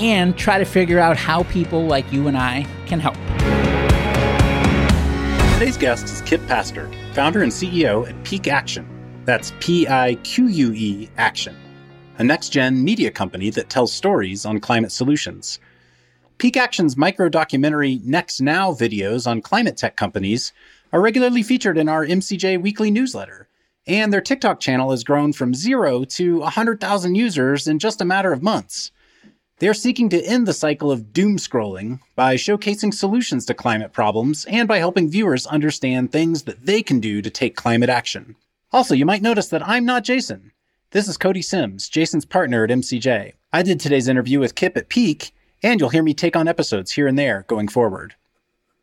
and try to figure out how people like you and I can help. Today's guest is Kip Pastor, founder and CEO at Pique Action. That's P I Q U E Action, a next gen media company that tells stories on climate solutions. Pique Action's micro documentary Next Now videos on climate tech companies are regularly featured in our MCJ weekly newsletter. And their TikTok channel has grown from zero to 100,000 users in just a matter of months. They are seeking to end the cycle of doom scrolling by showcasing solutions to climate problems and by helping viewers understand things that they can do to take climate action. Also, you might notice that I'm not Jason. This is Cody Simms, Jason's partner at MCJ. I did today's interview with Kip at Pique, and you'll hear me take on episodes here and there going forward.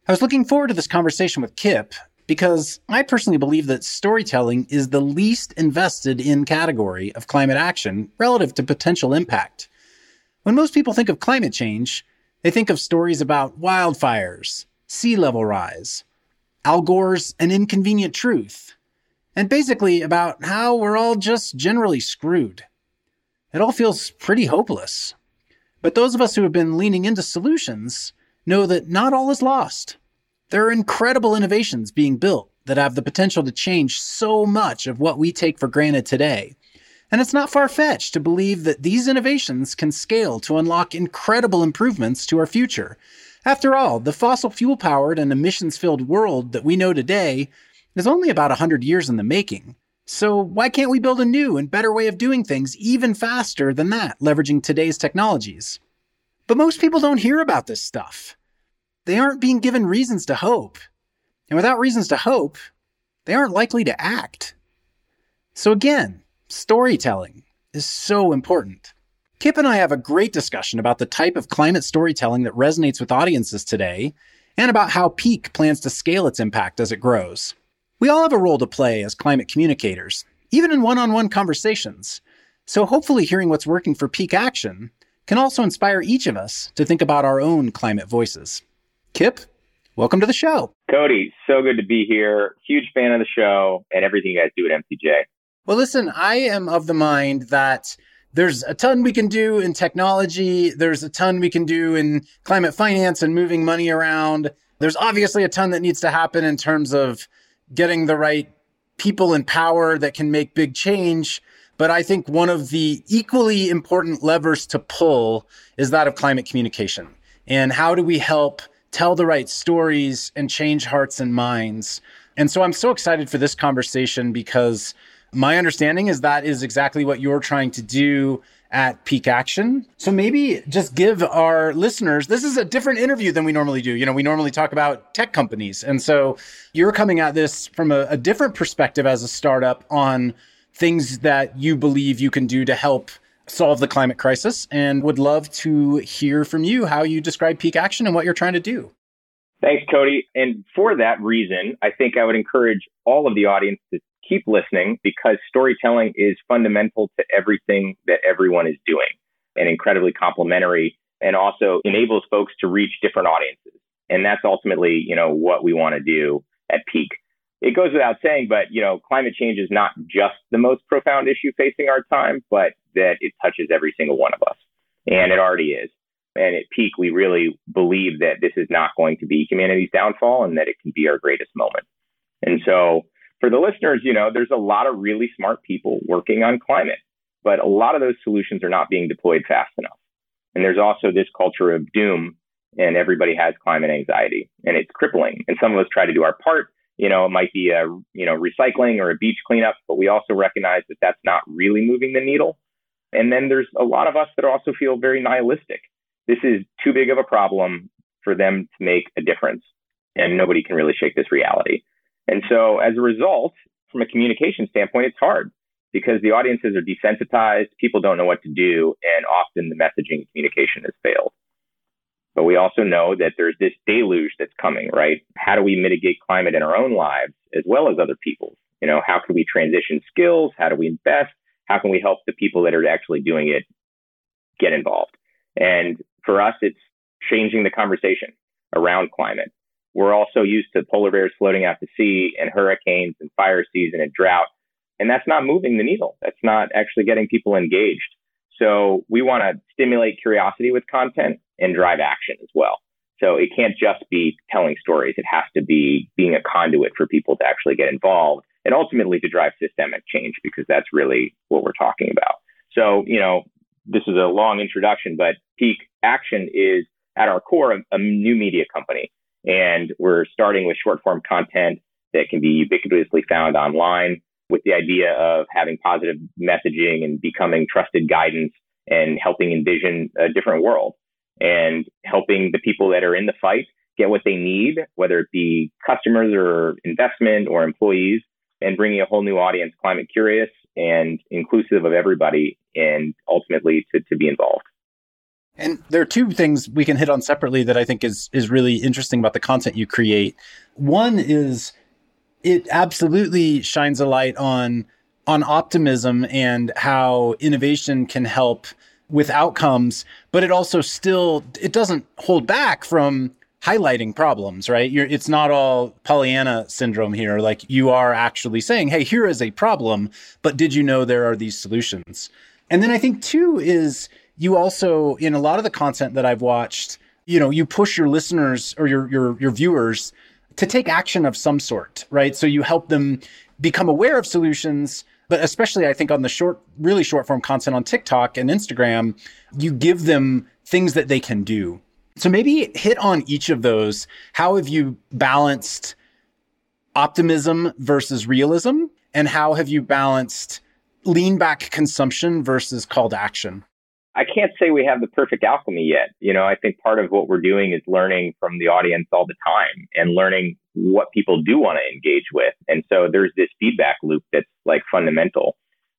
I was looking forward to this conversation with Kip because I personally believe that storytelling is the least invested in category of climate action relative to potential impact. When most people think of climate change, they think of stories about wildfires, sea level rise, Al Gore's An Inconvenient Truth, and basically about how we're all just generally screwed. It all feels pretty hopeless. But those of us who have been leaning into solutions know that not all is lost. There are incredible innovations being built that have the potential to change so much of what we take for granted today and it's not far fetched to believe that these innovations can scale to unlock incredible improvements to our future. After all, the fossil fuel powered and emissions filled world that we know today is only about 100 years in the making. So, why can't we build a new and better way of doing things even faster than that, leveraging today's technologies? But most people don't hear about this stuff. They aren't being given reasons to hope. And without reasons to hope, they aren't likely to act. So, again, storytelling is so important. Kip and I have a great discussion about the type of climate storytelling that resonates with audiences today and about how Pique plans to scale its impact as it grows. We all have a role to play as climate communicators, even in one on one conversations. So hopefully, hearing what's working for Pique Action can also inspire each of us to think about our own climate voices. Kip, welcome to the show. Cody, so good to be here. Huge fan of the show and everything you guys do at MCJ. Well, listen, I am of the mind that there's a ton we can do in technology. There's a ton we can do in climate finance and moving money around. There's obviously a ton that needs to happen in terms of getting the right people in power that can make big change. But I think one of the equally important levers to pull is that of climate communication. And how do we help tell the right stories and change hearts and minds? And so I'm so excited for this conversation because my understanding is that is exactly what you're trying to do at Pique Action. So maybe just give our listeners this is a different interview than we normally do. You know, we normally talk about tech companies. And so you're coming at this from a, a different perspective as a startup on things that you believe you can do to help solve the climate crisis and would love to hear from you how you describe pique action and what you're trying to do. Thanks, Cody. And for that reason, I think I would encourage all of the audience to keep listening because storytelling is fundamental to everything that everyone is doing and incredibly complementary and also enables folks to reach different audiences. And that's ultimately, you know, what we want to do at Pique. It goes without saying, but you know, climate change is not just the most profound issue facing our time, but that it touches every single one of us. And it already is. And at Pique, we really believe that this is not going to be humanity's downfall and that it can be our greatest moment. And so for the listeners, you know, there's a lot of really smart people working on climate, but a lot of those solutions are not being deployed fast enough. And there's also this culture of doom, and everybody has climate anxiety, and it's crippling. And some of us try to do our part. You know, it might be a you know recycling or a beach cleanup, but we also recognize that that's not really moving the needle. And then there's a lot of us that also feel very nihilistic. This is too big of a problem for them to make a difference, and nobody can really shake this reality. And so as a result, from a communication standpoint, it's hard because the audiences are desensitized, people don't know what to do, and often the messaging and communication has failed. But we also know that there's this deluge that's coming, right? How do we mitigate climate in our own lives as well as other people's? You know, how can we transition skills? How do we invest? How can we help the people that are actually doing it get involved? And for us, it's changing the conversation around climate. We're also used to polar bears floating out to sea and hurricanes and fire season and drought. And that's not moving the needle. That's not actually getting people engaged. So we want to stimulate curiosity with content and drive action as well. So it can't just be telling stories. It has to be being a conduit for people to actually get involved and ultimately to drive systemic change because that's really what we're talking about. So, you know, this is a long introduction, but Pique Action is at our core a, a new media company. And we're starting with short form content that can be ubiquitously found online with the idea of having positive messaging and becoming trusted guidance and helping envision a different world and helping the people that are in the fight get what they need, whether it be customers or investment or employees, and bringing a whole new audience, climate curious and inclusive of everybody, and ultimately to, to be involved. And there are two things we can hit on separately that I think is is really interesting about the content you create. One is it absolutely shines a light on on optimism and how innovation can help with outcomes, but it also still it doesn't hold back from highlighting problems, right? You're, it's not all Pollyanna syndrome here. Like you are actually saying, "Hey, here is a problem, but did you know there are these solutions?" And then I think two is you also in a lot of the content that I've watched, you know, you push your listeners or your your your viewers to take action of some sort, right? So you help them become aware of solutions, but especially I think on the short really short form content on TikTok and Instagram, you give them things that they can do. So maybe hit on each of those. How have you balanced optimism versus realism and how have you balanced lean back consumption versus call to action? I can't say we have the perfect alchemy yet. You know, I think part of what we're doing is learning from the audience all the time and learning what people do want to engage with. And so there's this feedback loop that's like fundamental.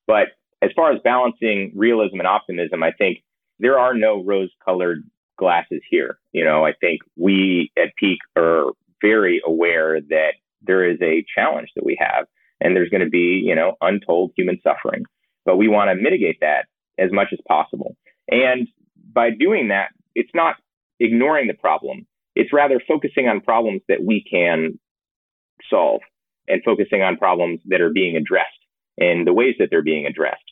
But as far as balancing realism and optimism, I think there are no rose colored glasses here. You know, I think we at Pique are very aware that there is a challenge that we have and there's going to be, you know, untold human suffering. But we want to mitigate that as much as possible. And by doing that, it's not ignoring the problem. It's rather focusing on problems that we can solve and focusing on problems that are being addressed and the ways that they're being addressed.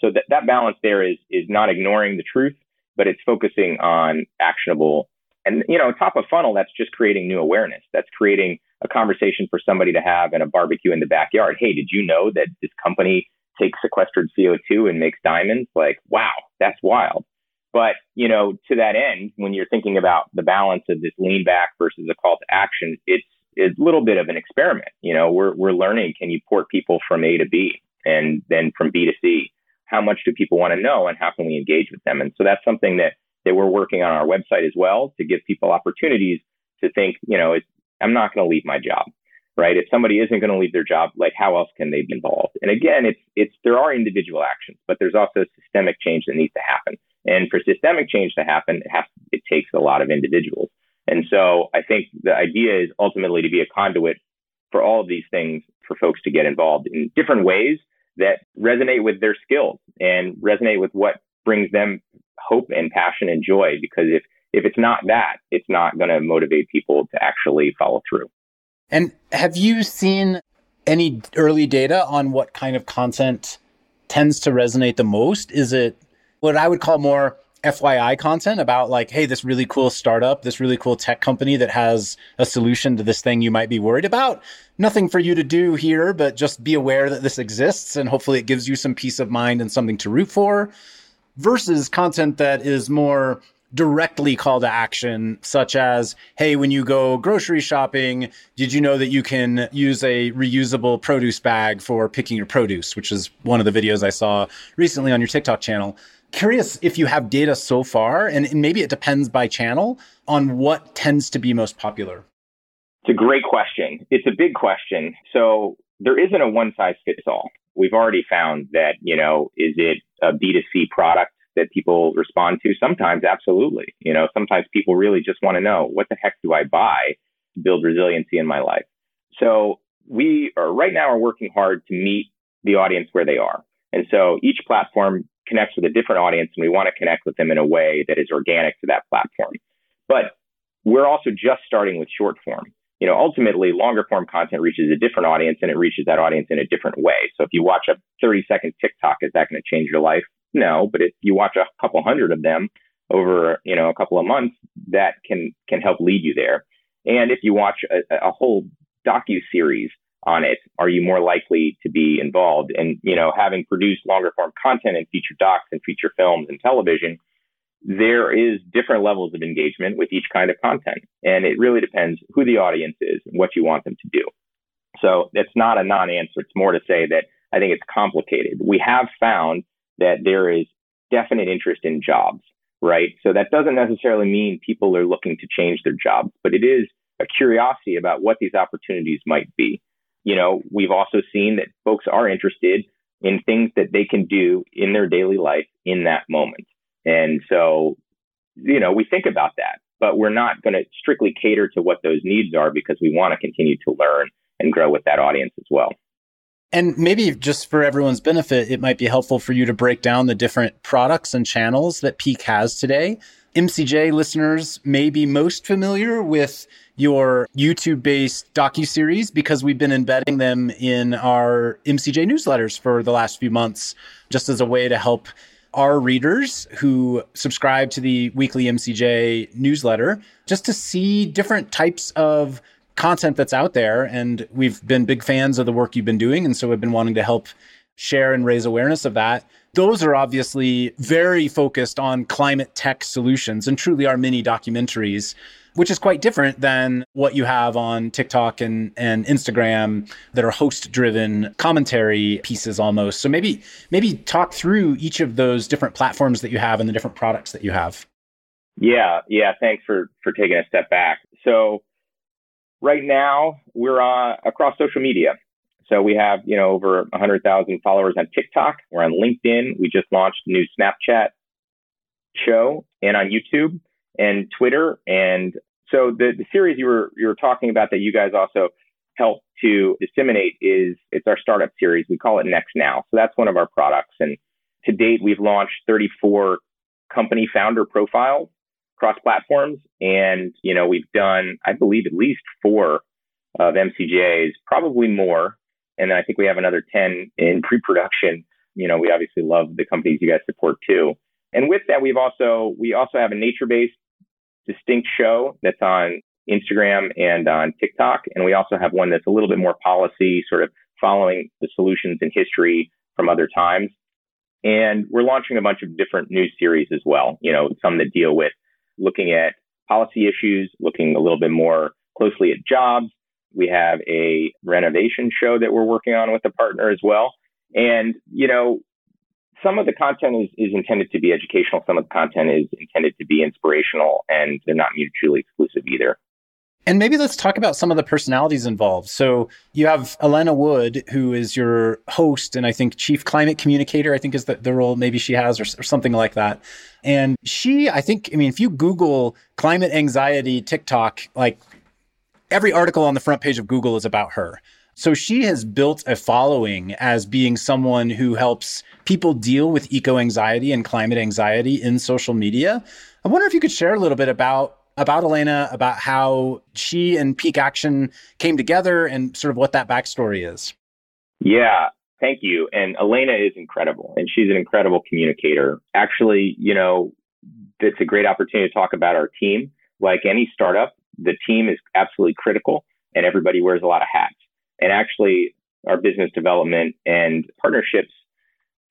So that, that balance there is, is not ignoring the truth, but it's focusing on actionable and, you know, top of funnel, that's just creating new awareness. That's creating a conversation for somebody to have in a barbecue in the backyard. Hey, did you know that this company takes sequestered CO2 and makes diamonds. Like, wow, that's wild. But, you know, to that end, when you're thinking about the balance of this lean back versus a call to action, it's, it's a little bit of an experiment. You know, we're, we're learning, can you port people from A to B and then from B to C? how much do people want to know and how can we engage with them? And so that's something that, that we're working on our website as well to give people opportunities to think, you know, I'm not going to leave my job, right? If somebody isn't going to leave their job, like how else can they be involved? And again, it's, it's, there are individual actions, but there's also systemic change that needs to happen. And for systemic change to happen, it has, it takes a lot of individuals. And so I think the idea is ultimately to be a conduit for all of these things for folks to get involved in different ways that resonate with their skills and resonate with what brings them hope and passion and joy. Because if, if it's not that, it's not going to motivate people to actually follow through. And have you seen any early data on what kind of content tends to resonate the most? Is it what I would call more FYI content about like, hey, this really cool startup, this really cool tech company that has a solution to this thing you might be worried about. Nothing for you to do here, but just be aware that this exists and hopefully it gives you some peace of mind and something to root for versus content that is more directly call to action, such as, hey, when you go grocery shopping, did you know that you can use a reusable produce bag for picking your produce, which is one of the videos I saw recently on your TikTok channel curious if you have data so far, and maybe it depends by channel, on what tends to be most popular. It's a great question. It's a big question. So there isn't a one size fits all. We've already found that, you know, is it a B2C product that people respond to? Sometimes, absolutely. You know, sometimes people really just want to know what the heck do I buy to build resiliency in my life? So we are right now are working hard to meet the audience where they are. And so each platform connects with a different audience and we want to connect with them in a way that is organic to that platform. But we're also just starting with short form. You know, ultimately longer form content reaches a different audience and it reaches that audience in a different way. So if you watch a 30 second TikTok, is that going to change your life? No, but if you watch a couple hundred of them over, you know, a couple of months, that can can help lead you there. And if you watch a, a whole docu series on it, are you more likely to be involved? And, you know, having produced longer form content and feature docs and feature films and television, there is different levels of engagement with each kind of content. And it really depends who the audience is and what you want them to do. So it's not a non answer. It's more to say that I think it's complicated. We have found that there is definite interest in jobs, right? So that doesn't necessarily mean people are looking to change their jobs, but it is a curiosity about what these opportunities might be you know, we've also seen that folks are interested in things that they can do in their daily life in that moment. And so, you know, we think about that, but we're not going to strictly cater to what those needs are because we want to continue to learn and grow with that audience as well. And maybe just for everyone's benefit, it might be helpful for you to break down the different products and channels that Pique has today. MCJ listeners may be most familiar with your YouTube based docu series because we've been embedding them in our MCJ newsletters for the last few months, just as a way to help our readers who subscribe to the weekly MCJ newsletter just to see different types of content that's out there. And we've been big fans of the work you've been doing. And so we've been wanting to help share and raise awareness of that. Those are obviously very focused on climate tech solutions and truly are mini documentaries which is quite different than what you have on TikTok and, and Instagram that are host driven commentary pieces almost. So maybe maybe talk through each of those different platforms that you have and the different products that you have. Yeah, yeah. Thanks for for taking a step back. So right now we're uh, across social media. So we have, you know, over 100,000 followers on TikTok. We're on LinkedIn. We just launched a new Snapchat show and on YouTube and Twitter. And so the, the series you were you were talking about that you guys also help to disseminate is it's our startup series. We call it Next Now. So that's one of our products. And to date, we've launched 34 company founder profiles across platforms. And, you know, we've done, I believe, at least four of MCJs, probably more. And then I think we have another 10 in pre-production. You know, we obviously love the companies you guys support too. And with that, we've also, we also have a nature-based distinct show that's on Instagram and on TikTok. And we also have one that's a little bit more policy, sort of following the solutions in history from other times. And we're launching a bunch of different news series as well, you know, some that deal with looking at policy issues, looking a little bit more closely at jobs. We have a renovation show that we're working on with a partner as well. And, you know, some of the content is, is intended to be educational, some of the content is intended to be inspirational, and they're not mutually exclusive either. And maybe let's talk about some of the personalities involved. So you have Alaina Wood, who is your host and I think chief climate communicator, I think is the, the role maybe she has or, or something like that. And she, I think, I mean, if you Google climate anxiety TikTok, like every article on the front page of Google is about her. So she has built a following as being someone who helps people deal with eco anxiety and climate anxiety in social media. I wonder if you could share a little bit about about Alaina, about how she and Pique Action came together and sort of what that backstory is. Yeah, thank you. And Alaina is incredible and she's an incredible communicator. Actually, you know, it's a great opportunity to talk about our team. Like any startup, the team is absolutely critical and everybody wears a lot of hats. And actually, our business development and partnerships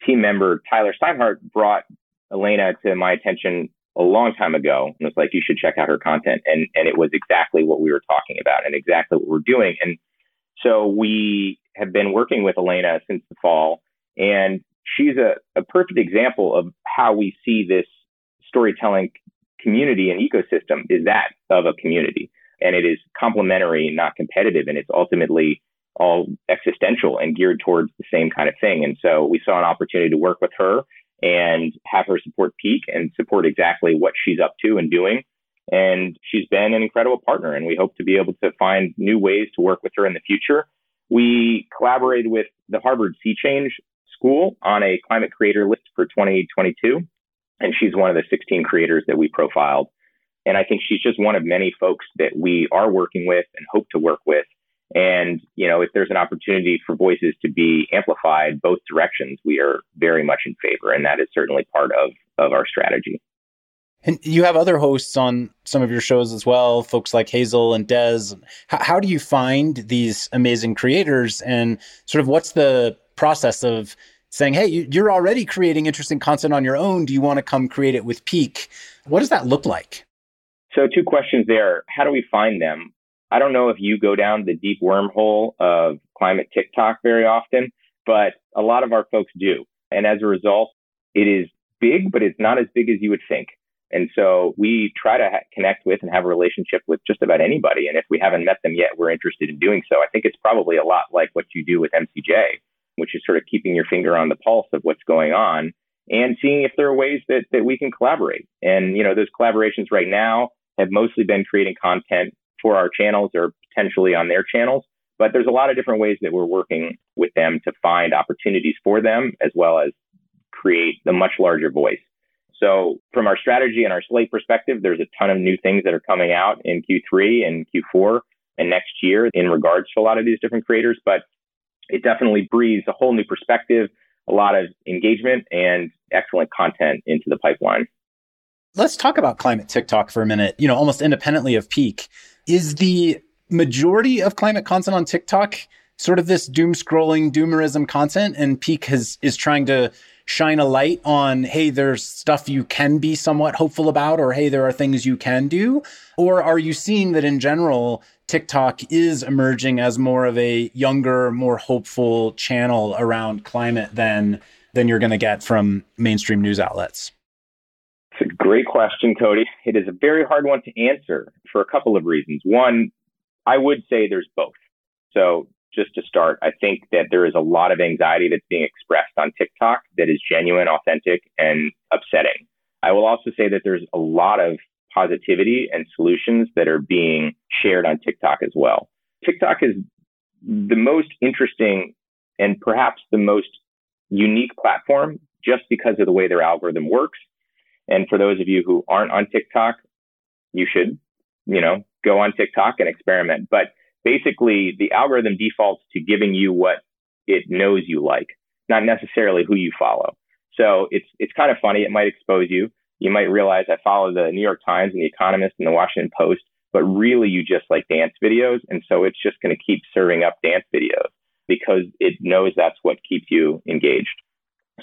team member, Tyler Steinhardt, brought Alaina to my attention a long time ago and was like, you should check out her content. And, and it was exactly what we were talking about and exactly what we're doing. And so we have been working with Alaina since the fall. And she's a, a perfect example of how we see this storytelling community and ecosystem is that of a community. And it is complementary, and not competitive. And it's ultimately all existential and geared towards the same kind of thing. And so we saw an opportunity to work with her and have her support Pique and support exactly what she's up to and doing. And she's been an incredible partner, and we hope to be able to find new ways to work with her in the future. We collaborated with the Harvard Sea Change School on a climate creator list for 2022, and she's one of the 16 creators that we profiled. And I think she's just one of many folks that we are working with and hope to work with and, you know, if there's an opportunity for voices to be amplified both directions, we are very much in favor. And that is certainly part of, of our strategy. And you have other hosts on some of your shows as well, folks like Hazel and Dez. How, how do you find these amazing creators and sort of what's the process of saying, hey, you're already creating interesting content on your own. Do you want to come create it with Pique? What does that look like? So, two questions there. How do we find them? I don't know if you go down the deep wormhole of climate TikTok very often, but a lot of our folks do. And as a result, it is big, but it's not as big as you would think. And so we try to ha- connect with and have a relationship with just about anybody. And if we haven't met them yet, we're interested in doing so. I think it's probably a lot like what you do with MCJ, which is sort of keeping your finger on the pulse of what's going on and seeing if there are ways that, that we can collaborate. And, you know, those collaborations right now have mostly been creating content for our channels or potentially on their channels. But there's a lot of different ways that we're working with them to find opportunities for them as well as create the much larger voice. So from our strategy and our slate perspective, there's a ton of new things that are coming out in Q3 and Q4 and next year in regards to a lot of these different creators. But it definitely breathes a whole new perspective, a lot of engagement and excellent content into the pipeline. Let's talk about climate TikTok for a minute, you know, almost independently of pique. Is the majority of climate content on TikTok sort of this doom scrolling doomerism content? And pique has is trying to shine a light on hey there's stuff you can be somewhat hopeful about or hey there are things you can do? Or are you seeing that in general TikTok is emerging as more of a younger more hopeful channel around climate than than you're going to get from mainstream news outlets a great question, Cody. It is a very hard one to answer for a couple of reasons. One, I would say there's both. So just to start, I think that there is a lot of anxiety that's being expressed on TikTok that is genuine, authentic, and upsetting. I will also say that there's a lot of positivity and solutions that are being shared on TikTok as well. TikTok is the most interesting and perhaps the most unique platform just because of the way their algorithm works and for those of you who aren't on TikTok, you should, you know, go on TikTok and experiment. But basically, the algorithm defaults to giving you what it knows you like, not necessarily who you follow. So it's it's kind of funny. It might expose you. You might realize I follow the New York Times and the Economist and the Washington Post, but really you just like dance videos, and so it's just going to keep serving up dance videos because it knows that's what keeps you engaged.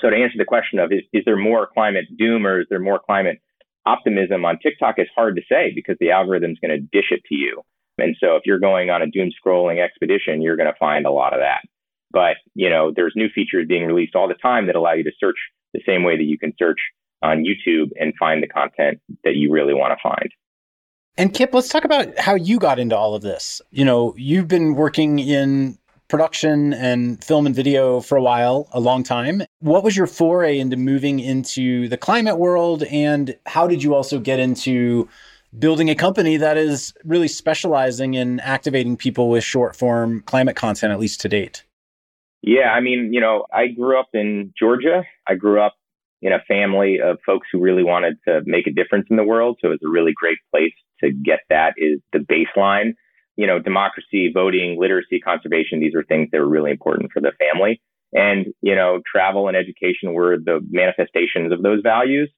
So to answer the question of is, is there more climate doom or is there more climate optimism on TikTok is hard to say because the algorithm is going to dish it to you. And so if you're going on a doom scrolling expedition, you're going to find a lot of that. But, you know, there's new features being released all the time that allow you to search the same way that you can search on YouTube and find the content that you really want to find. And Kip, let's talk about how you got into all of this. You know, you've been working in production and film and video for a while, a long time. What was your foray into moving into the climate world? And how did you also get into building a company that is really specializing in activating people with short form climate content, at least to date? Yeah, I mean, you know, I grew up in Georgia. I grew up in a family of folks who really wanted to make a difference in the world. So it was a really great place to get that is the baseline. You know, democracy, voting, literacy, conservation, these are things that were really important for the family. And, you know, travel and education were the manifestations of those values.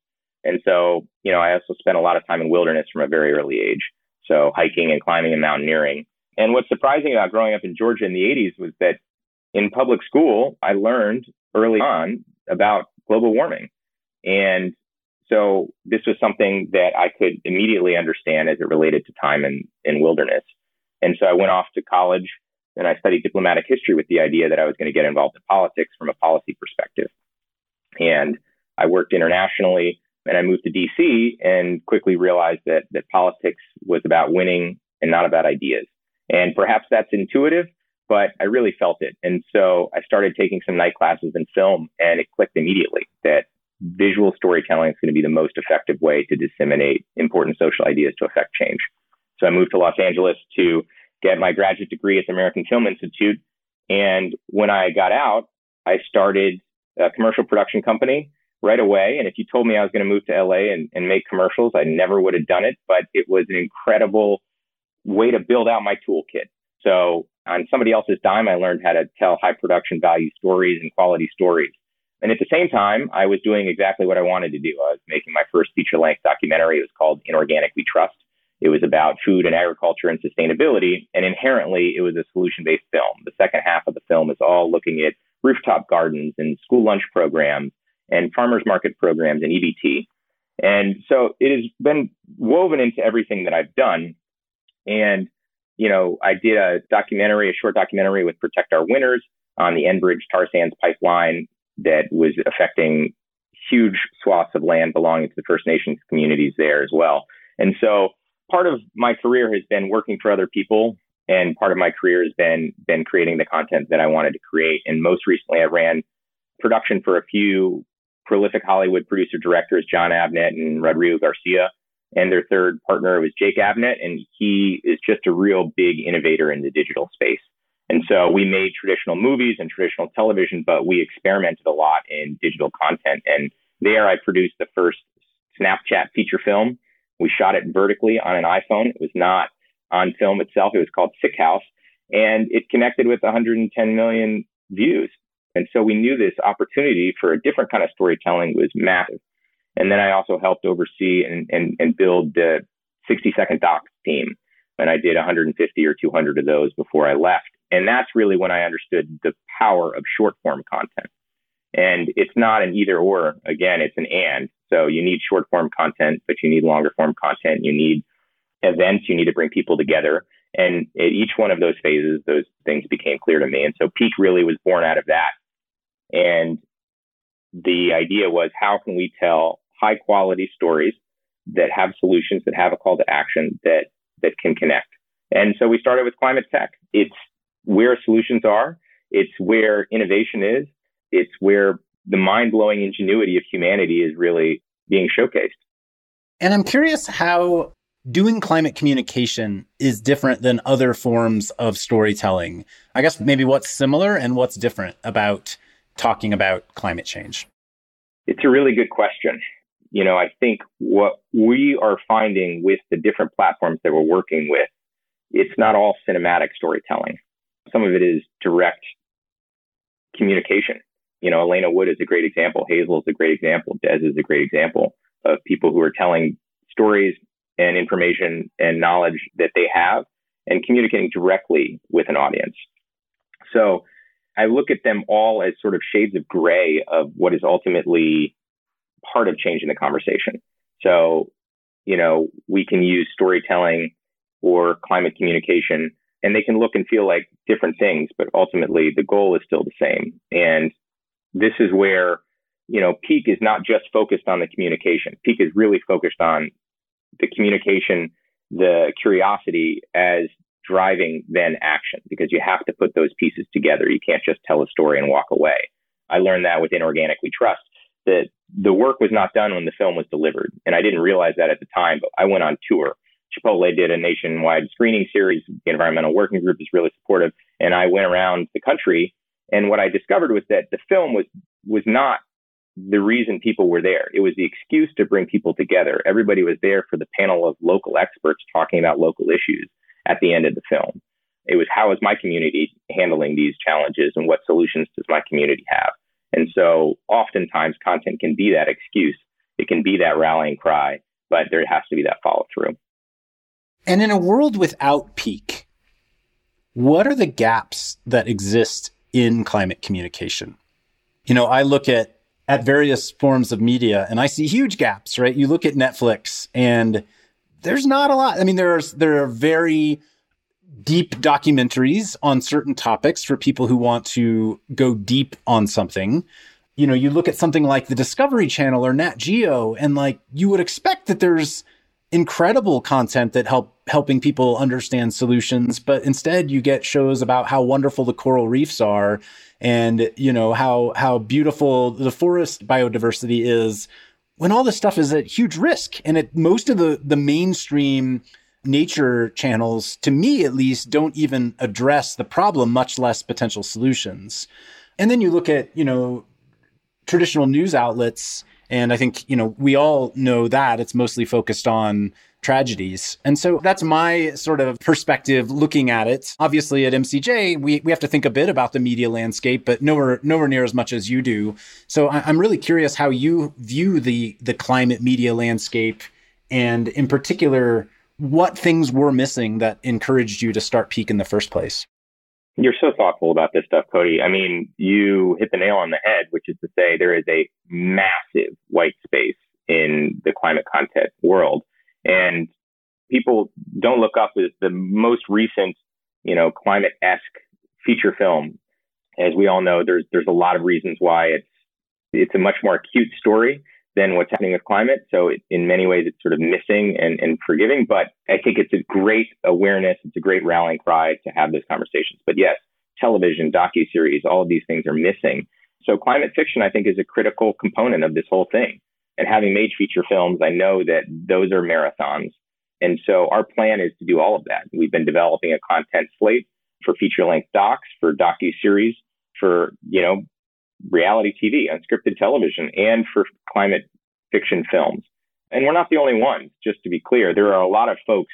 And so, you know, I also spent a lot of time in wilderness from a very early age. So hiking and climbing and mountaineering. And what's surprising about growing up in Georgia in the 80s was that in public school, I learned early on about global warming. And so this was something that I could immediately understand as it related to time in, in wilderness. And so I went off to college and I studied diplomatic history with the idea that I was going to get involved in politics from a policy perspective. And I worked internationally and I moved to DC and quickly realized that that politics was about winning and not about ideas. And perhaps that's intuitive, but I really felt it. And so I started taking some night classes in film and it clicked immediately that visual storytelling is going to be the most effective way to disseminate important social ideas to affect change. So I moved to Los Angeles to get my graduate degree at the American Film Institute. And when I got out, I started a commercial production company right away. And if you told me I was going to move to LA and, and make commercials, I never would have done it. But it was an incredible way to build out my toolkit. So on somebody else's dime, I learned how to tell high production value stories and quality stories. And at the same time, I was doing exactly what I wanted to do. I was making my first feature length documentary. It was called In Organic We Trust. It was about food and agriculture and sustainability. And inherently, it was a solution based film. The second half of the film is all looking at rooftop gardens and school lunch programs and farmers market programs and EBT. And so it has been woven into everything that I've done. And, you know, I did a documentary, a short documentary with Protect Our Winters on the Enbridge tar sands pipeline that was affecting huge swaths of land belonging to the First Nations communities there as well. And so part of my career has been working for other people and part of my career has been been creating the content that I wanted to create. And most recently I ran production for a few prolific Hollywood producer directors, Jon Avnet and Rodrigo Garcia. And their third partner was Jake Avnet, and he is just a real big innovator in the digital space. And so we made traditional movies and traditional television, but we experimented a lot in digital content. And there I produced the first Snapchat feature film. We shot it vertically on an iPhone. It was not on film itself. It was called Sick House and it connected with 110 million views. And so we knew this opportunity for a different kind of storytelling was massive. And then I also helped oversee and, and, and build the 60 second docs team. And I did 150 or 200 of those before I left. And that's really when I understood the power of short form content. And it's not an either or. Again, it's an and. So you need short form content, but you need longer form content. You need events. You need to bring people together. And at each one of those phases, those things became clear to me. And so Pique really was born out of that. And the idea was how can we tell high quality stories that have solutions, that have a call to action, that that can connect. And so we started with climate tech. It's where solutions are. It's where innovation is. It's where the mind blowing ingenuity of humanity is really being showcased. And I'm curious how doing climate communication is different than other forms of storytelling. I guess maybe what's similar and what's different about talking about climate change. It's a really good question. You know, I think what we are finding with the different platforms that we're working with, it's not all cinematic storytelling. Some of it is direct communication. You know, Alaina Wood is a great example. Hazel is a great example. Des is a great example of people who are telling stories and information and knowledge that they have and communicating directly with an audience. So I look at them all as sort of shades of gray of what is ultimately part of changing the conversation. So, you know, we can use storytelling or climate communication and they can look and feel like different things, but ultimately the goal is still the same. And this is where you know, Pique is not just focused on the communication. Pique is really focused on the communication, the curiosity as driving then action because you have to put those pieces together. You can't just tell a story and walk away. I learned that with In Organic We Trust that the work was not done when the film was delivered. And I didn't realize that at the time, but I went on tour. Chipotle did a nationwide screening series. The Environmental Working Group is really supportive. And I went around the country. And what I discovered was that the film was, was not the reason people were there. It was the excuse to bring people together. Everybody was there for the panel of local experts talking about local issues at the end of the film. It was how is my community handling these challenges and what solutions does my community have? And so oftentimes content can be that excuse. It can be that rallying cry, but there has to be that follow through. And in a world without pique, what are the gaps that exist in climate communication? You know, I look at at various forms of media and I see huge gaps, right? You look at Netflix and there's not a lot. I mean, there's there are very deep documentaries on certain topics for people who want to go deep on something. You know, you look at something like the Discovery Channel or Nat Geo, and like you would expect that there's incredible content that help helping people understand solutions, but instead you get shows about how wonderful the coral reefs are and you know how how beautiful the forest biodiversity is when all this stuff is at huge risk and it most of the the mainstream nature channels, to me at least, don't even address the problem, much less potential solutions. And then you look at, you know, traditional news outlets, and I think, you know, we all know that it's mostly focused on tragedies. And so that's my sort of perspective looking at it. Obviously at MCJ, we, we have to think a bit about the media landscape, but nowhere nowhere near as much as you do. So I, I'm really curious how you view the the climate media landscape and in particular what things were missing that encouraged you to start Pique in the first place? You're so thoughtful about this stuff, Cody. I mean, you hit the nail on the head, which is to say there is a massive white space in the climate content world. And people don't look up as the most recent, you know, climate-esque feature film. As we all know, there's there's a lot of reasons why it's it's a much more acute story than what's happening with climate. So it, in many ways, it's sort of missing and, and forgiving. But I think it's a great awareness. It's a great rallying cry to have those conversations. But yes, television, docu series, all of these things are missing. So climate fiction, I think, is a critical component of this whole thing. And having made feature films, I know that those are marathons. And so our plan is to do all of that. We've been developing a content slate for feature length docs, for docu series, for you know reality TV, unscripted television, and for climate fiction films. And we're not the only ones, just to be clear. There are a lot of folks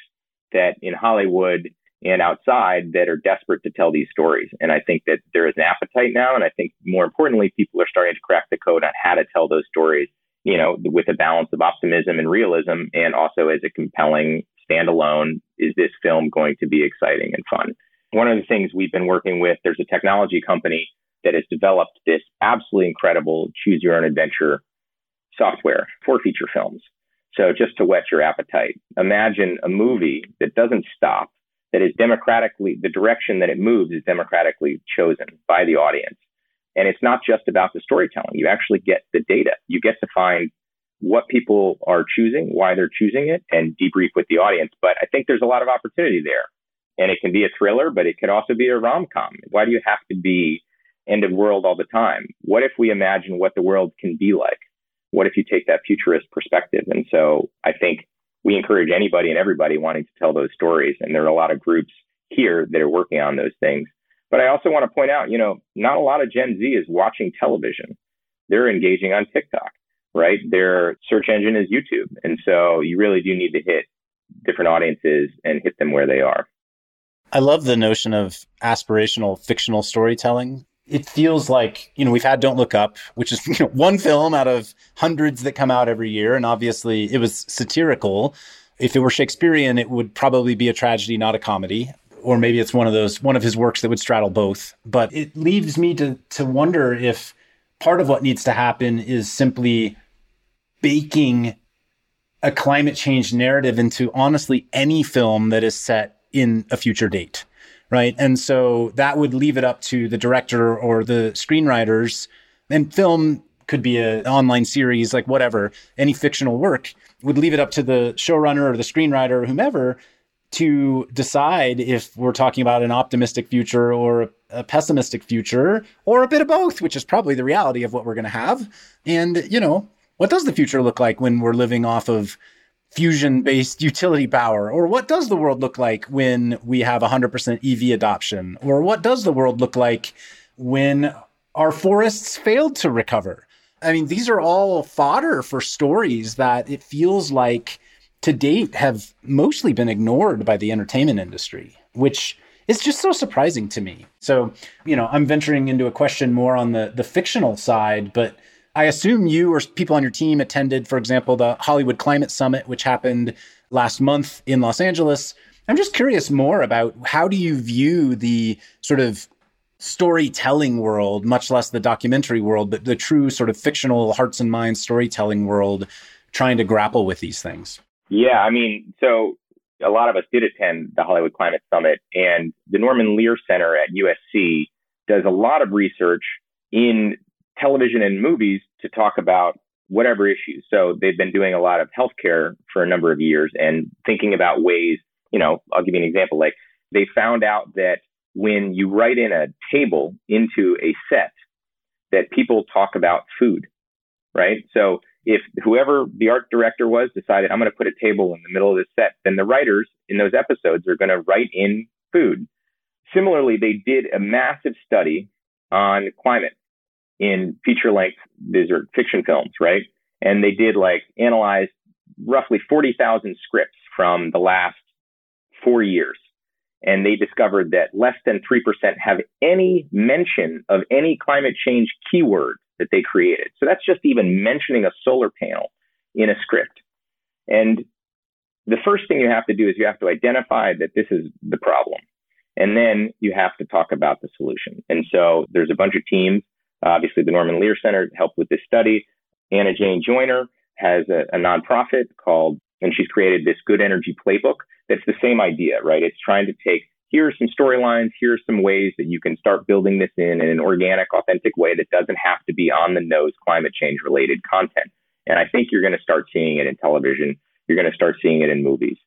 that in Hollywood and outside that are desperate to tell these stories. And I think that there is an appetite now. And I think more importantly, people are starting to crack the code on how to tell those stories, you know, with a balance of optimism and realism and also as a compelling standalone. Is this film going to be exciting and fun? One of the things we've been working with, there's a technology company that has developed this absolutely incredible choose your own adventure software for feature films. So just to whet your appetite, imagine a movie that doesn't stop, that is democratically, the direction that it moves is democratically chosen by the audience. And it's not just about the storytelling. You actually get the data. You get to find what people are choosing, why they're choosing it, and debrief with the audience. But I think there's a lot of opportunity there. And it can be a thriller, but it could also be a rom com. Why do you have to be end of world all the time. What if we imagine what the world can be like? What if you take that futurist perspective? And so I think we encourage anybody and everybody wanting to tell those stories. And there are a lot of groups here that are working on those things. But I also want to point out, you know, not a lot of Gen Z is watching television. They're engaging on TikTok, right? Their search engine is YouTube. And so you really do need to hit different audiences and hit them where they are. I love the notion of aspirational fictional storytelling it feels like you know we've had Don't Look Up, which is you know, one film out of hundreds that come out every year, and obviously it was satirical. If it were Shakespearean, it would probably be a tragedy, not a comedy, or maybe it's one of those one of his works that would straddle both. But it leaves me to to wonder if part of what needs to happen is simply baking a climate change narrative into honestly any film that is set in a future date right? And so that would leave it up to the director or the screenwriters. And film could be an online series, like whatever, any fictional work, would leave it up to the showrunner or the screenwriter or whomever to decide if we're talking about an optimistic future or a pessimistic future or a bit of both, which is probably the reality of what we're going to have. And, you know, what does the future look like when we're living off of fusion based utility power? Or what does the world look like when we have 100% EV adoption? Or what does the world look like when our forests failed to recover? I mean, these are all fodder for stories that it feels like to date have mostly been ignored by the entertainment industry, which is just so surprising to me. So, you know, I'm venturing into a question more on the the fictional side, but I assume you or people on your team attended, for example, the Hollywood Climate Summit, which happened last month in Los Angeles. I'm just curious more about how do you view the sort of storytelling world, much less the documentary world, but the true sort of fictional hearts and minds storytelling world trying to grapple with these things? Yeah, I mean, so a lot of us did attend the Hollywood Climate Summit, and the Norman Lear Center at USC does a lot of research in television and movies to talk about whatever issues. So they've been doing a lot of healthcare for a number of years and thinking about ways, you know, I'll give you an example. Like they found out that when you write in a table into a set, that people talk about food, right? So if whoever the art director was decided, I'm going to put a table in the middle of the set, then the writers in those episodes are going to write in food. Similarly, they did a massive study on climate in feature length, these are fiction films, right? And they did like analyze roughly 40,000 scripts from the last four years. And they discovered that less than 3% have any mention of any climate change keyword that they created. So that's just even mentioning a solar panel in a script. And the first thing you have to do is you have to identify that this is the problem. And then you have to talk about the solution. And so there's a bunch of teams Uh, obviously, the Norman Lear Center helped with this study. Anna Jane Joyner has a, a nonprofit called, and she's created this Good Energy Playbook. That's the same idea, right? It's trying to take here are some storylines, here are some ways that you can start building this in in an organic, authentic way that doesn't have to be on the nose climate change related content. And I think you're going to start seeing it in television. You're going to start seeing it in movies,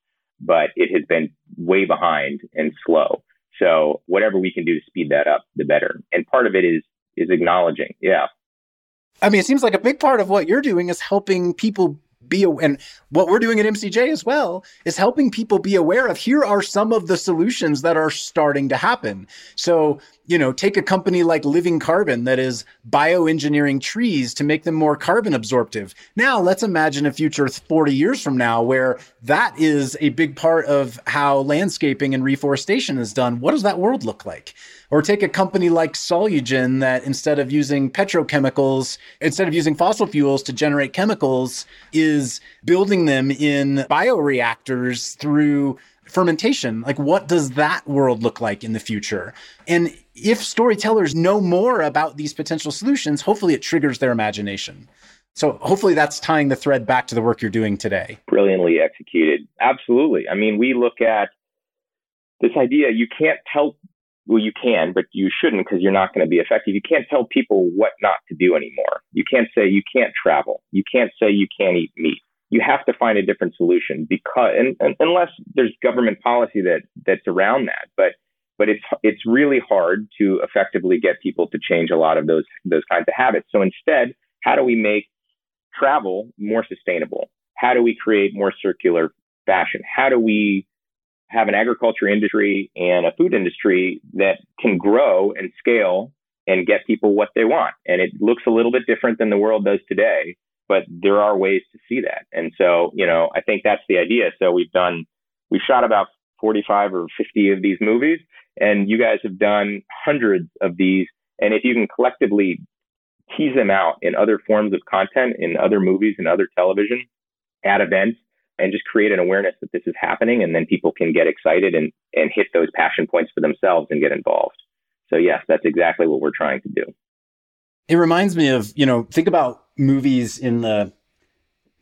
but it has been way behind and slow. So whatever we can do to speed that up, the better. And part of it is is acknowledging. Yeah. I mean, it seems like a big part of what you're doing is helping people be and what we're doing at MCJ as well is helping people be aware of here are some of the solutions that are starting to happen. So, you know, take a company like Living Carbon that is bioengineering trees to make them more carbon absorptive. Now, let's imagine a future 40 years from now where that is a big part of how landscaping and reforestation is done. What does that world look like? Or take a company like Solugen that instead of using petrochemicals, instead of using fossil fuels to generate chemicals, is building them in bioreactors through fermentation. Like, what does that world look like in the future? And if storytellers know more about these potential solutions, hopefully it triggers their imagination. So hopefully that's tying the thread back to the work you're doing today. Brilliantly executed. Absolutely. I mean, we look at this idea you can't tell well, you can, but you shouldn't because you're not going to be effective. You can't tell people what not to do anymore. You can't say you can't travel. You can't say you can't eat meat. You have to find a different solution because, and, and, unless there's government policy that that's around that, but but it's it's really hard to effectively get people to change a lot of those those kinds of habits. So instead, how do we make travel more sustainable? How do we create more circular fashion? How do we have an agriculture industry and a food industry that can grow and scale and get people what they want. And it looks a little bit different than the world does today, but there are ways to see that. And so, you know, I think that's the idea. So we've done, we've shot about 45 or 50 of these movies, and you guys have done hundreds of these. And if you can collectively tease them out in other forms of content, in other movies and other television, at events, and just create an awareness that this is happening and then people can get excited and, and hit those passion points for themselves and get involved. So yes, that's exactly what we're trying to do. It reminds me of, you know, think about movies in the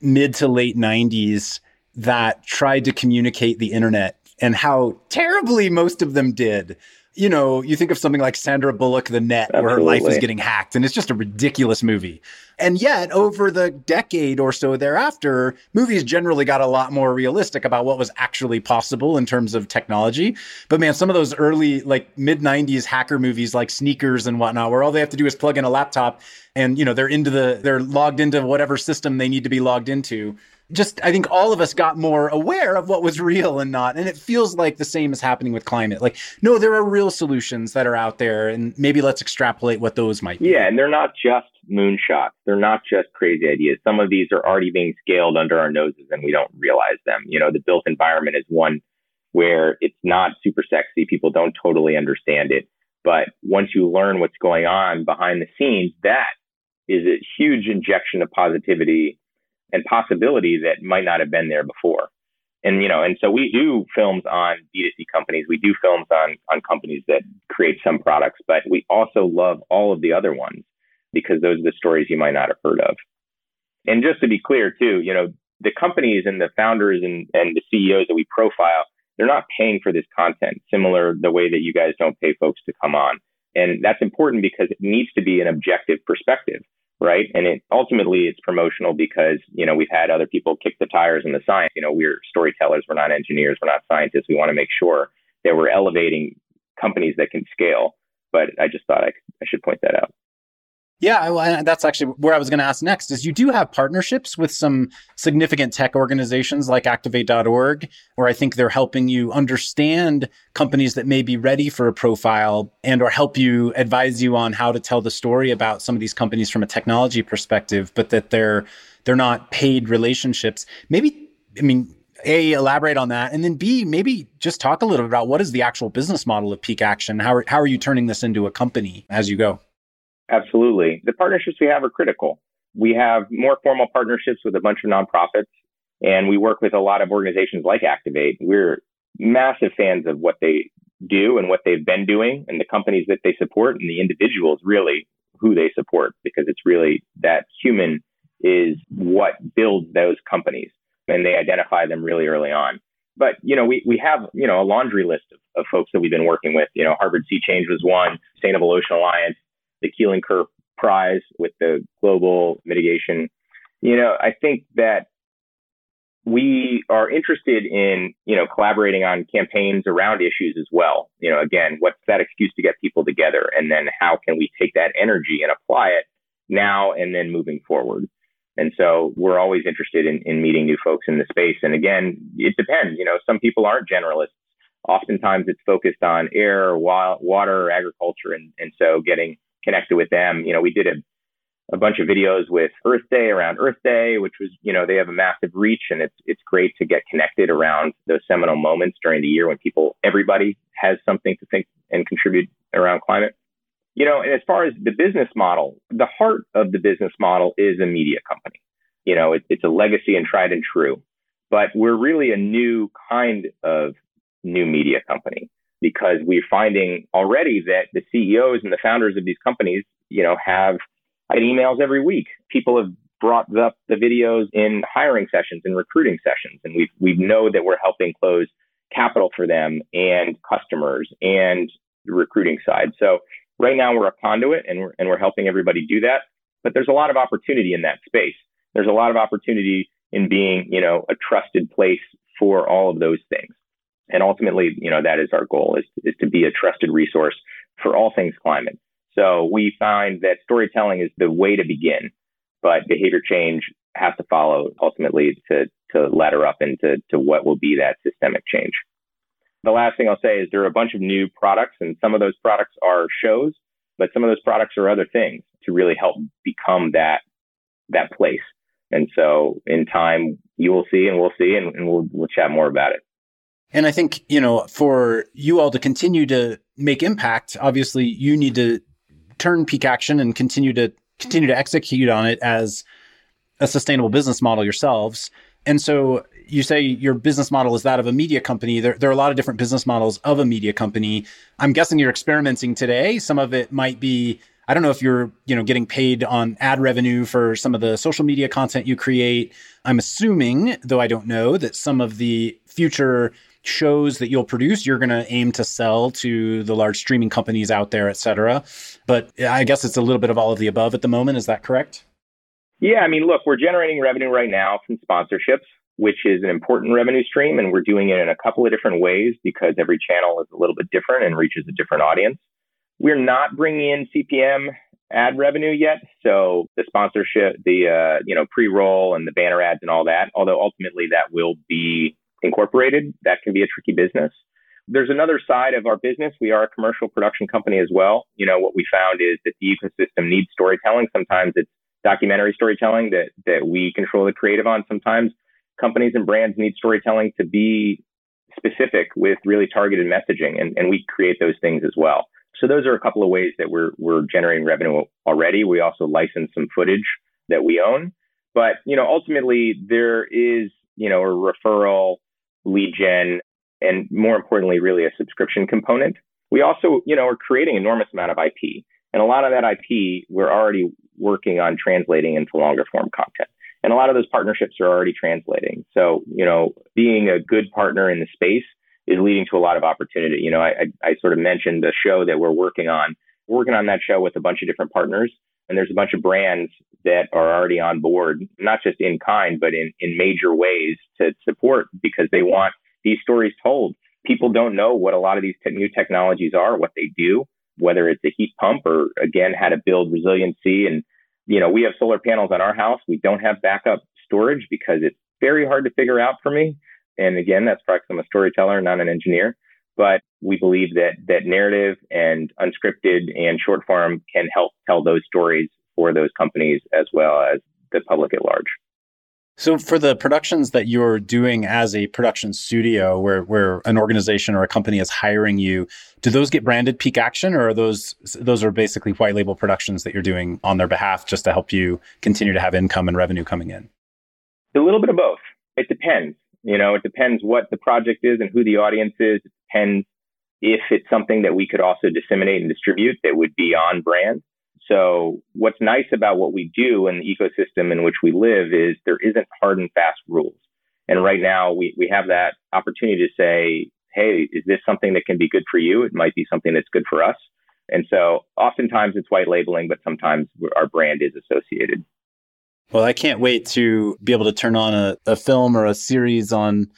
mid to late 90s that tried to communicate the internet and how terribly most of them did you know, you think of something like Sandra Bullock, The Net, Absolutely. where her life is getting hacked, and it's just a ridiculous movie. And yet, over the decade or so thereafter, movies generally got a lot more realistic about what was actually possible in terms of technology. But man, some of those early, like mid 90s hacker movies like Sneakers and whatnot, where all they have to do is plug in a laptop and, you know, they're into the, they're logged into whatever system they need to be logged into just I think all of us got more aware of what was real and not. And it feels like the same is happening with climate. Like, no, there are real solutions that are out there, and maybe let's extrapolate what those might be. Yeah, and they're not just moonshots. They're not just crazy ideas. Some of these are already being scaled under our noses and we don't realize them. You know, the built environment is one where it's not super sexy. People don't totally understand it. But once you learn what's going on behind the scenes, that is a huge injection of positivity and possibility that might not have been there before. And you know, and so we do films on D2C companies. We do films on on companies that create some products, but we also love all of the other ones because those are the stories you might not have heard of. And just to be clear too, you know, the companies and the founders and, and the CEOs that we profile, they're not paying for this content, similar the way that you guys don't pay folks to come on. And that's important because it needs to be an objective perspective right? And it ultimately it's promotional because, you know, we've had other people kick the tires in the science. You know, we're storytellers, we're not engineers, we're not scientists. We want to make sure that we're elevating companies that can scale. But I just thought I, I should point that out. Yeah, well, that's actually where I was going to ask next is you do have partnerships with some significant tech organizations like activate.org, where I think they're helping you understand companies that may be ready for a profile and or help you advise you on how to tell the story about some of these companies from a technology perspective, but that they're they're not paid relationships. Maybe I mean a elaborate on that and then b maybe just talk a little bit about what is the actual business model of pique action how are, how are you turning this into a company as you go Absolutely. The partnerships we have are critical. We have more formal partnerships with a bunch of nonprofits, and we work with a lot of organizations like Activate. We're massive fans of what they do and what they've been doing, and the companies that they support, and the individuals really who they support, because it's really that human is what builds those companies, and they identify them really early on. But you know, we we have you know a laundry list of, of folks that we've been working with. You know, Harvard Sea Change was one, Sustainable Ocean Alliance, the Keeling Curve Prize with the global mitigation. You know, I think that we are interested in, you know, collaborating on campaigns around issues as well. You know, again, what's that excuse to get people together? And then how can we take that energy and apply it now and then moving forward? And so we're always interested in, in meeting new folks in the space. And again, it depends. You know, some people aren't generalists. Oftentimes it's focused on air, water, agriculture. And, and so getting connected with them. You know, we did a, a bunch of videos with Earth Day around Earth Day, which was, you know, they have a massive reach and it's, it's great to get connected around those seminal moments during the year when people, everybody has something to think and contribute around climate. You know, and as far as the business model, the heart of the business model is a media company. You know, it, it's a legacy and tried and true, but we're really a new kind of new media company because we're finding already that the CEOs and the founders of these companies, you know, have I get emails every week. People have brought up the videos in hiring sessions and recruiting sessions, and we we know that we're helping close capital for them and customers and the recruiting side. So right now we're a conduit and we're and we're helping everybody do that. But there's a lot of opportunity in that space. There's a lot of opportunity in being, you know, a trusted place for all of those things. And ultimately, you know, that is our goal is, is to be a trusted resource for all things climate. So we find that storytelling is the way to begin, but behavior change has to follow ultimately to, to ladder up into to what will be that systemic change. The last thing I'll say is there are a bunch of new products and some of those products are shows, but some of those products are other things to really help become that, that place. And so in time, you will see and we'll see and, and we'll, we'll chat more about it. And I think, you know, for you all to continue to make impact, obviously you need to turn pique action and continue to continue to execute on it as a sustainable business model yourselves. And so you say your business model is that of a media company. There, there are a lot of different business models of a media company. I'm guessing you're experimenting today. Some of it might be, I don't know if you're, you know, getting paid on ad revenue for some of the social media content you create. I'm assuming, though I don't know, that some of the future shows that you'll produce, you're going to aim to sell to the large streaming companies out there, et cetera. But I guess it's a little bit of all of the above at the moment. Is that correct? Yeah, I mean, look, we're generating revenue right now from sponsorships, which is an important revenue stream, and we're doing it in a couple of different ways because every channel is a little bit different and reaches a different audience. We're not bringing in CPM ad revenue yet, so the sponsorship, the uh, you know pre-roll and the banner ads and all that. Although ultimately that will be incorporated, that can be a tricky business. There's another side of our business. We are a commercial production company as well. You know what we found is that the ecosystem needs storytelling. Sometimes it's documentary storytelling that that we control the creative on. Sometimes companies and brands need storytelling to be specific with really targeted messaging, and, and we create those things as well. So those are a couple of ways that we're we're generating revenue already. We also license some footage that we own, but you know ultimately there is you know a referral, lead gen, and more importantly, really a subscription component. We also you know are creating enormous amount of IP, and a lot of that IP we're already working on translating into longer form content. And a lot of those partnerships are already translating. So, you know, being a good partner in the space is leading to a lot of opportunity. You know, I, I, I sort of mentioned the show that we're working on. We're working on that show with a bunch of different partners. And there's a bunch of brands that are already on board, not just in kind, but in, in major ways to support because they want these stories told. People don't know what a lot of these te- new technologies are, what they do, whether it's a heat pump or again, how to build resiliency. And, you know, we have solar panels on our house. We don't have backup storage because it's very hard to figure out for me. And again, that's because I'm a storyteller, not an engineer. But we believe that that narrative and unscripted and short form can help tell those stories for those companies as well as the public at large. So for the productions that you're doing as a production studio where where an organization or a company is hiring you, do those get branded pique action or are those those are basically white label productions that you're doing on their behalf just to help you continue to have income and revenue coming in? A little bit of both. It depends. You know, it depends what the project is and who the audience is. It depends if it's something that we could also disseminate and distribute that would be on brand. So what's nice about what we do and the ecosystem in which we live is there isn't hard and fast rules. And right now we, we have that opportunity to say, Hey, is this something that can be good for you? It might be something that's good for us. And so oftentimes it's white labeling, but sometimes our brand is associated. Well, I can't wait to be able to turn on a, a film or a series on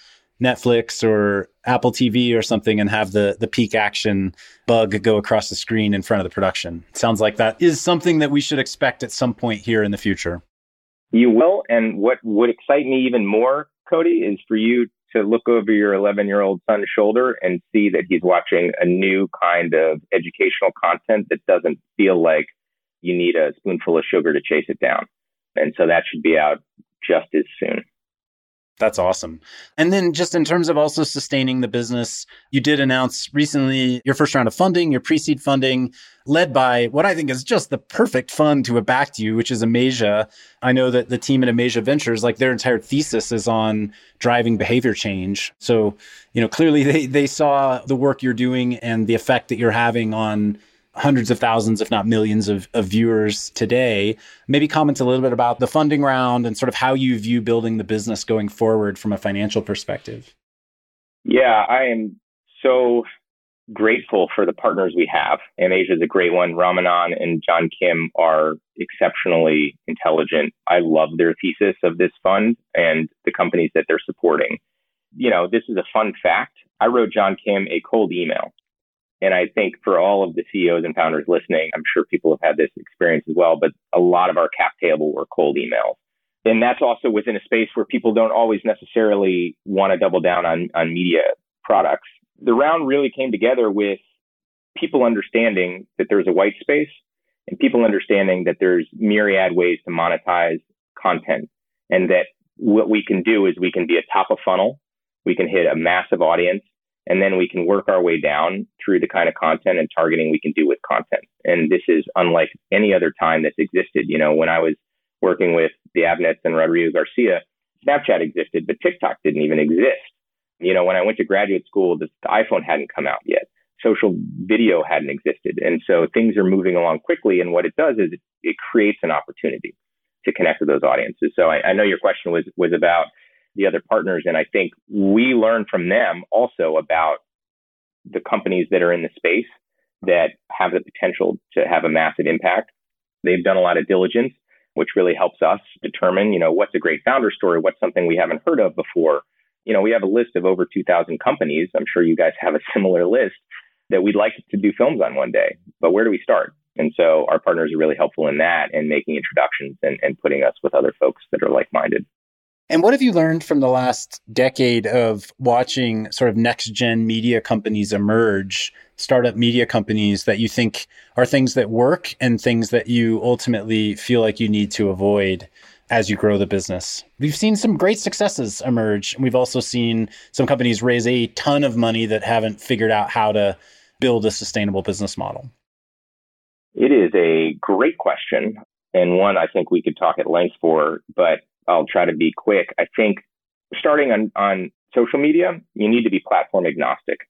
Netflix or Apple TV or something and have the the pique action bug go across the screen in front of the production. It sounds like that is something that we should expect at some point here in the future. You will, and what would excite me even more, Cody, is for you to look over your 11 year old son's shoulder and see that he's watching a new kind of educational content that doesn't feel like you need a spoonful of sugar to chase it down. And so that should be out just as soon. That's awesome. And then just in terms of also sustaining the business, you did announce recently your first round of funding, your pre-seed funding, led by what I think is just the perfect fund to have backed you, which is Amasia. I know that the team at Amasia Ventures, like their entire thesis is on driving behavior change. So, you know, clearly they, they saw the work you're doing and the effect that you're having on hundreds of thousands, if not millions of, of viewers today. Maybe comment a little bit about the funding round and sort of how you view building the business going forward from a financial perspective. Yeah, I am so grateful for the partners we have. Amasia is a great one. Ramanan and John Kim are exceptionally intelligent. I love their thesis of this fund and the companies that they're supporting. You know, this is a fun fact. I wrote John Kim a cold email and I think for all of the CEOs and founders listening, I'm sure people have had this experience as well, but a lot of our cap table were cold emails. And that's also within a space where people don't always necessarily want to double down on, on media products. The round really came together with people understanding that there's a white space and people understanding that there's myriad ways to monetize content and that what we can do is we can be a top of funnel. We can hit a massive audience and then we can work our way down through the kind of content and targeting we can do with content. And this is unlike any other time that's existed. You know, when I was working with the Avnets and Rodrigo Garcia, Snapchat existed, but TikTok didn't even exist. You know, when I went to graduate school, the, the iPhone hadn't come out yet. Social video hadn't existed. And so things are moving along quickly. And what it does is it, it creates an opportunity to connect with those audiences. So I, I know your question was was about the other partners. And I think we learn from them also about the companies that are in the space that have the potential to have a massive impact. They've done a lot of diligence, which really helps us determine, you know, what's a great founder story, what's something we haven't heard of before. You know, we have a list of over 2,000 companies. I'm sure you guys have a similar list that we'd like to do films on one day. But where do we start? And so our partners are really helpful in that and making introductions and, and putting us with other folks that are like minded. And what have you learned from the last decade of watching sort of next gen media companies emerge, startup media companies that you think are things that work and things that you ultimately feel like you need to avoid as you grow the business? We've seen some great successes emerge. We've also seen some companies raise a ton of money that haven't figured out how to build a sustainable business model. It is a great question and one I think we could talk at length for, but I'll try to be quick. I think starting on, on social media, you need to be platform agnostic.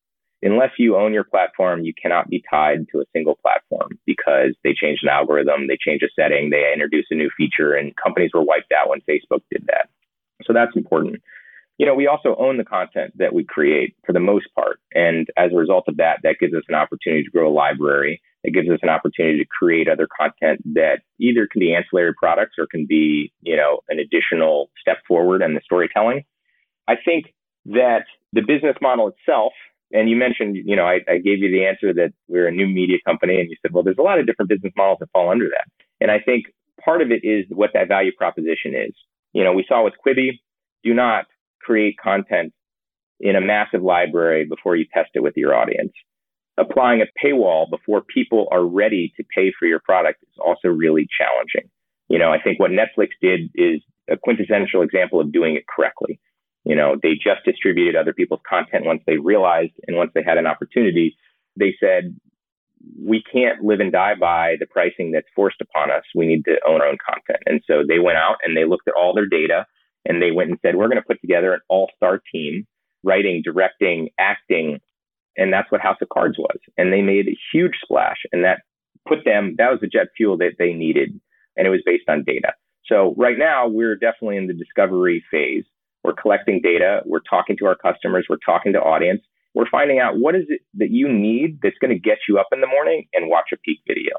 Unless you own your platform, you cannot be tied to a single platform because they change an algorithm, they change a setting, they introduce a new feature, and companies were wiped out when Facebook did that. So that's important. You know, we also own the content that we create for the most part. And as a result of that, that gives us an opportunity to grow a library. It gives us an opportunity to create other content that either can be ancillary products or can be, you know, an additional step forward in the storytelling. I think that the business model itself, and you mentioned, you know, I, I gave you the answer that we're a new media company, and you said, well, there's a lot of different business models that fall under that. And I think part of it is what that value proposition is. You know, we saw with Quibi, do not create content in a massive library before you test it with your audience applying a paywall before people are ready to pay for your product is also really challenging. You know, I think what Netflix did is a quintessential example of doing it correctly. You know, they just distributed other people's content once they realized and once they had an opportunity, they said, we can't live and die by the pricing that's forced upon us. We need to own our own content. And so they went out and they looked at all their data and they went and said, we're going to put together an all star team, writing, directing, acting, and that's what House of Cards was. And they made a huge splash and that put them, that was the jet fuel that they needed. And it was based on data. So right now we're definitely in the discovery phase. We're collecting data. We're talking to our customers. We're talking to audience. We're finding out what is it that you need that's going to get you up in the morning and watch a pique video.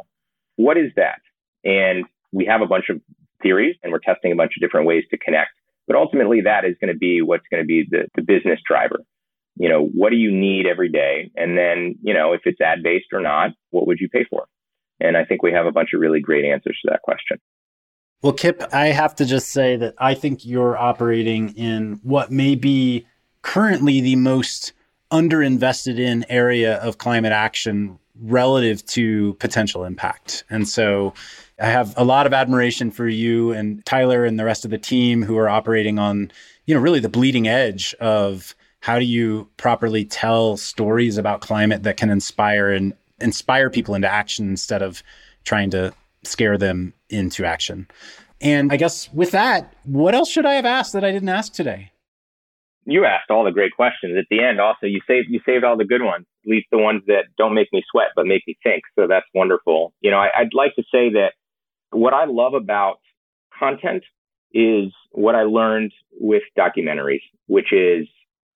What is that? And we have a bunch of theories and we're testing a bunch of different ways to connect. But ultimately, that is going to be what's going to be the, the business driver you know, what do you need every day? And then, you know, if it's ad based or not, what would you pay for? And I think we have a bunch of really great answers to that question. Well, Kip, I have to just say that I think you're operating in what may be currently the most underinvested in area of climate action relative to potential impact. And so I have a lot of admiration for you and Tyler and the rest of the team who are operating on, you know, really the bleeding edge of how do you properly tell stories about climate that can inspire and inspire people into action instead of trying to scare them into action? And I guess with that, what else should I have asked that I didn't ask today? You asked all the great questions. At the end, also, you saved you saved all the good ones, at least the ones that don't make me sweat but make me think. So that's wonderful. You know, I, I'd like to say that what I love about content is what I learned with documentaries, which is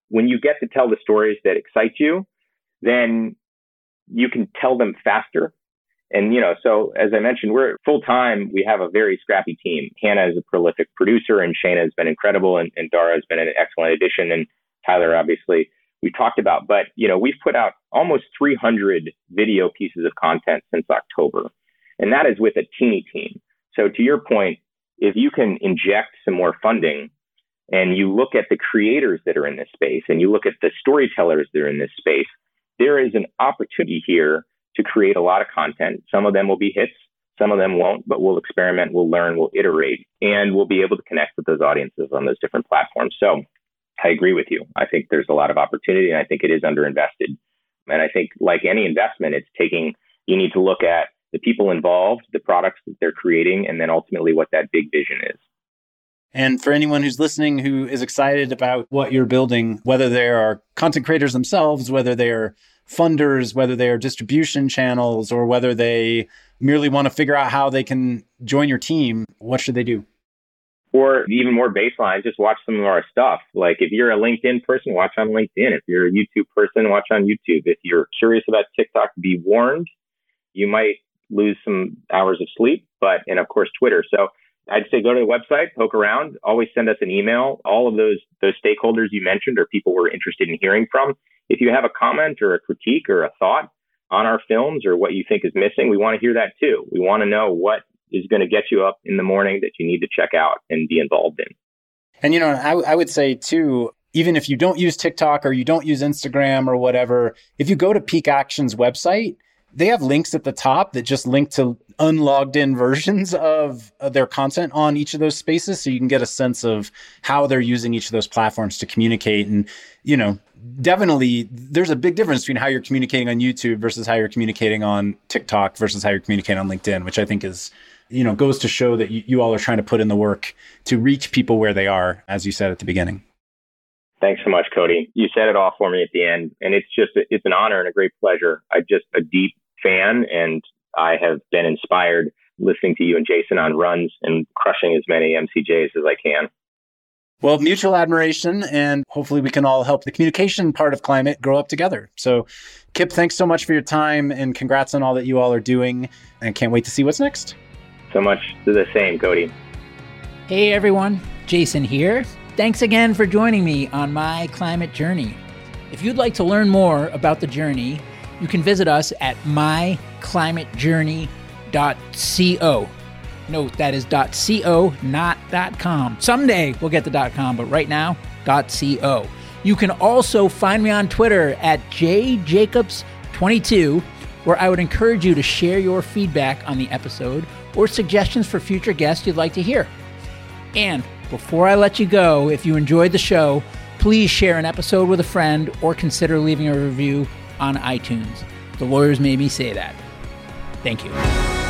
when you get to tell the stories that excite you, then you can tell them faster. And, you know, so as I mentioned, we're full time. We have a very scrappy team. Hannah is a prolific producer and Shana has been incredible and, and Dara has been an excellent addition. And Tyler, obviously, we talked about, but, you know, we've put out almost 300 video pieces of content since October. And that is with a teeny team. So to your point, if you can inject some more funding and you look at the creators that are in this space and you look at the storytellers that are in this space, there is an opportunity here to create a lot of content. Some of them will be hits, some of them won't, but we'll experiment, we'll learn, we'll iterate, and we'll be able to connect with those audiences on those different platforms. So I agree with you. I think there's a lot of opportunity and I think it is underinvested. And I think like any investment, it's taking, you need to look at the people involved, the products that they're creating, and then ultimately what that big vision is. And for anyone who's listening who is excited about what you're building, whether they are content creators themselves, whether they are funders, whether they are distribution channels, or whether they merely want to figure out how they can join your team, what should they do? Or even more baseline, just watch some of our stuff. Like if you're a LinkedIn person, watch on LinkedIn. If you're a YouTube person, watch on YouTube. If you're curious about TikTok, be warned. You might lose some hours of sleep, but, and of course, Twitter. So I'd say go to the website, poke around, always send us an email. All of those, those stakeholders you mentioned are people we're interested in hearing from. If you have a comment or a critique or a thought on our films or what you think is missing, we want to hear that too. We want to know what is going to get you up in the morning that you need to check out and be involved in. And, you know, I, I would say too, even if you don't use TikTok or you don't use Instagram or whatever, if you go to Pique Action's website, they have links at the top that just link to unlogged in versions of, of, their content on each of those spaces so you can get a sense of how they're using each of those platforms to communicate. And you know definitely there's a big difference between how you're communicating on YouTube versus how you're communicating on TikTok versus how you're communicating on LinkedIn which I think is you know goes to show that you, you all are trying to put in the work to reach people where they are as you said at the beginning Thanks so much, Cody. You said it all for me at the end, and it's just it's an honor and a great pleasure. I'm just a deep fan, and I have been inspired listening to you and Jason on runs and crushing as many MCJs as I can. Well, mutual admiration, and hopefully we can all help the communication part of climate grow up together. So, Kip, thanks so much for your time, and congrats on all that you all are doing, and can't wait to see what's next. So much to the same, Cody. Hey everyone, Jason here. Thanks again for joining me on my climate journey. If you'd like to learn more about the journey, you can visit us at myclimatejourney.co. Note that is .co, not .com. Someday we'll get the .com, but right now, .co. You can also find me on Twitter at jjacobs22, where I would encourage you to share your feedback on the episode or suggestions for future guests you'd like to hear. And before I let you go, if you enjoyed the show, please share an episode with a friend or consider leaving a review on iTunes. The lawyers made me say that. Thank you.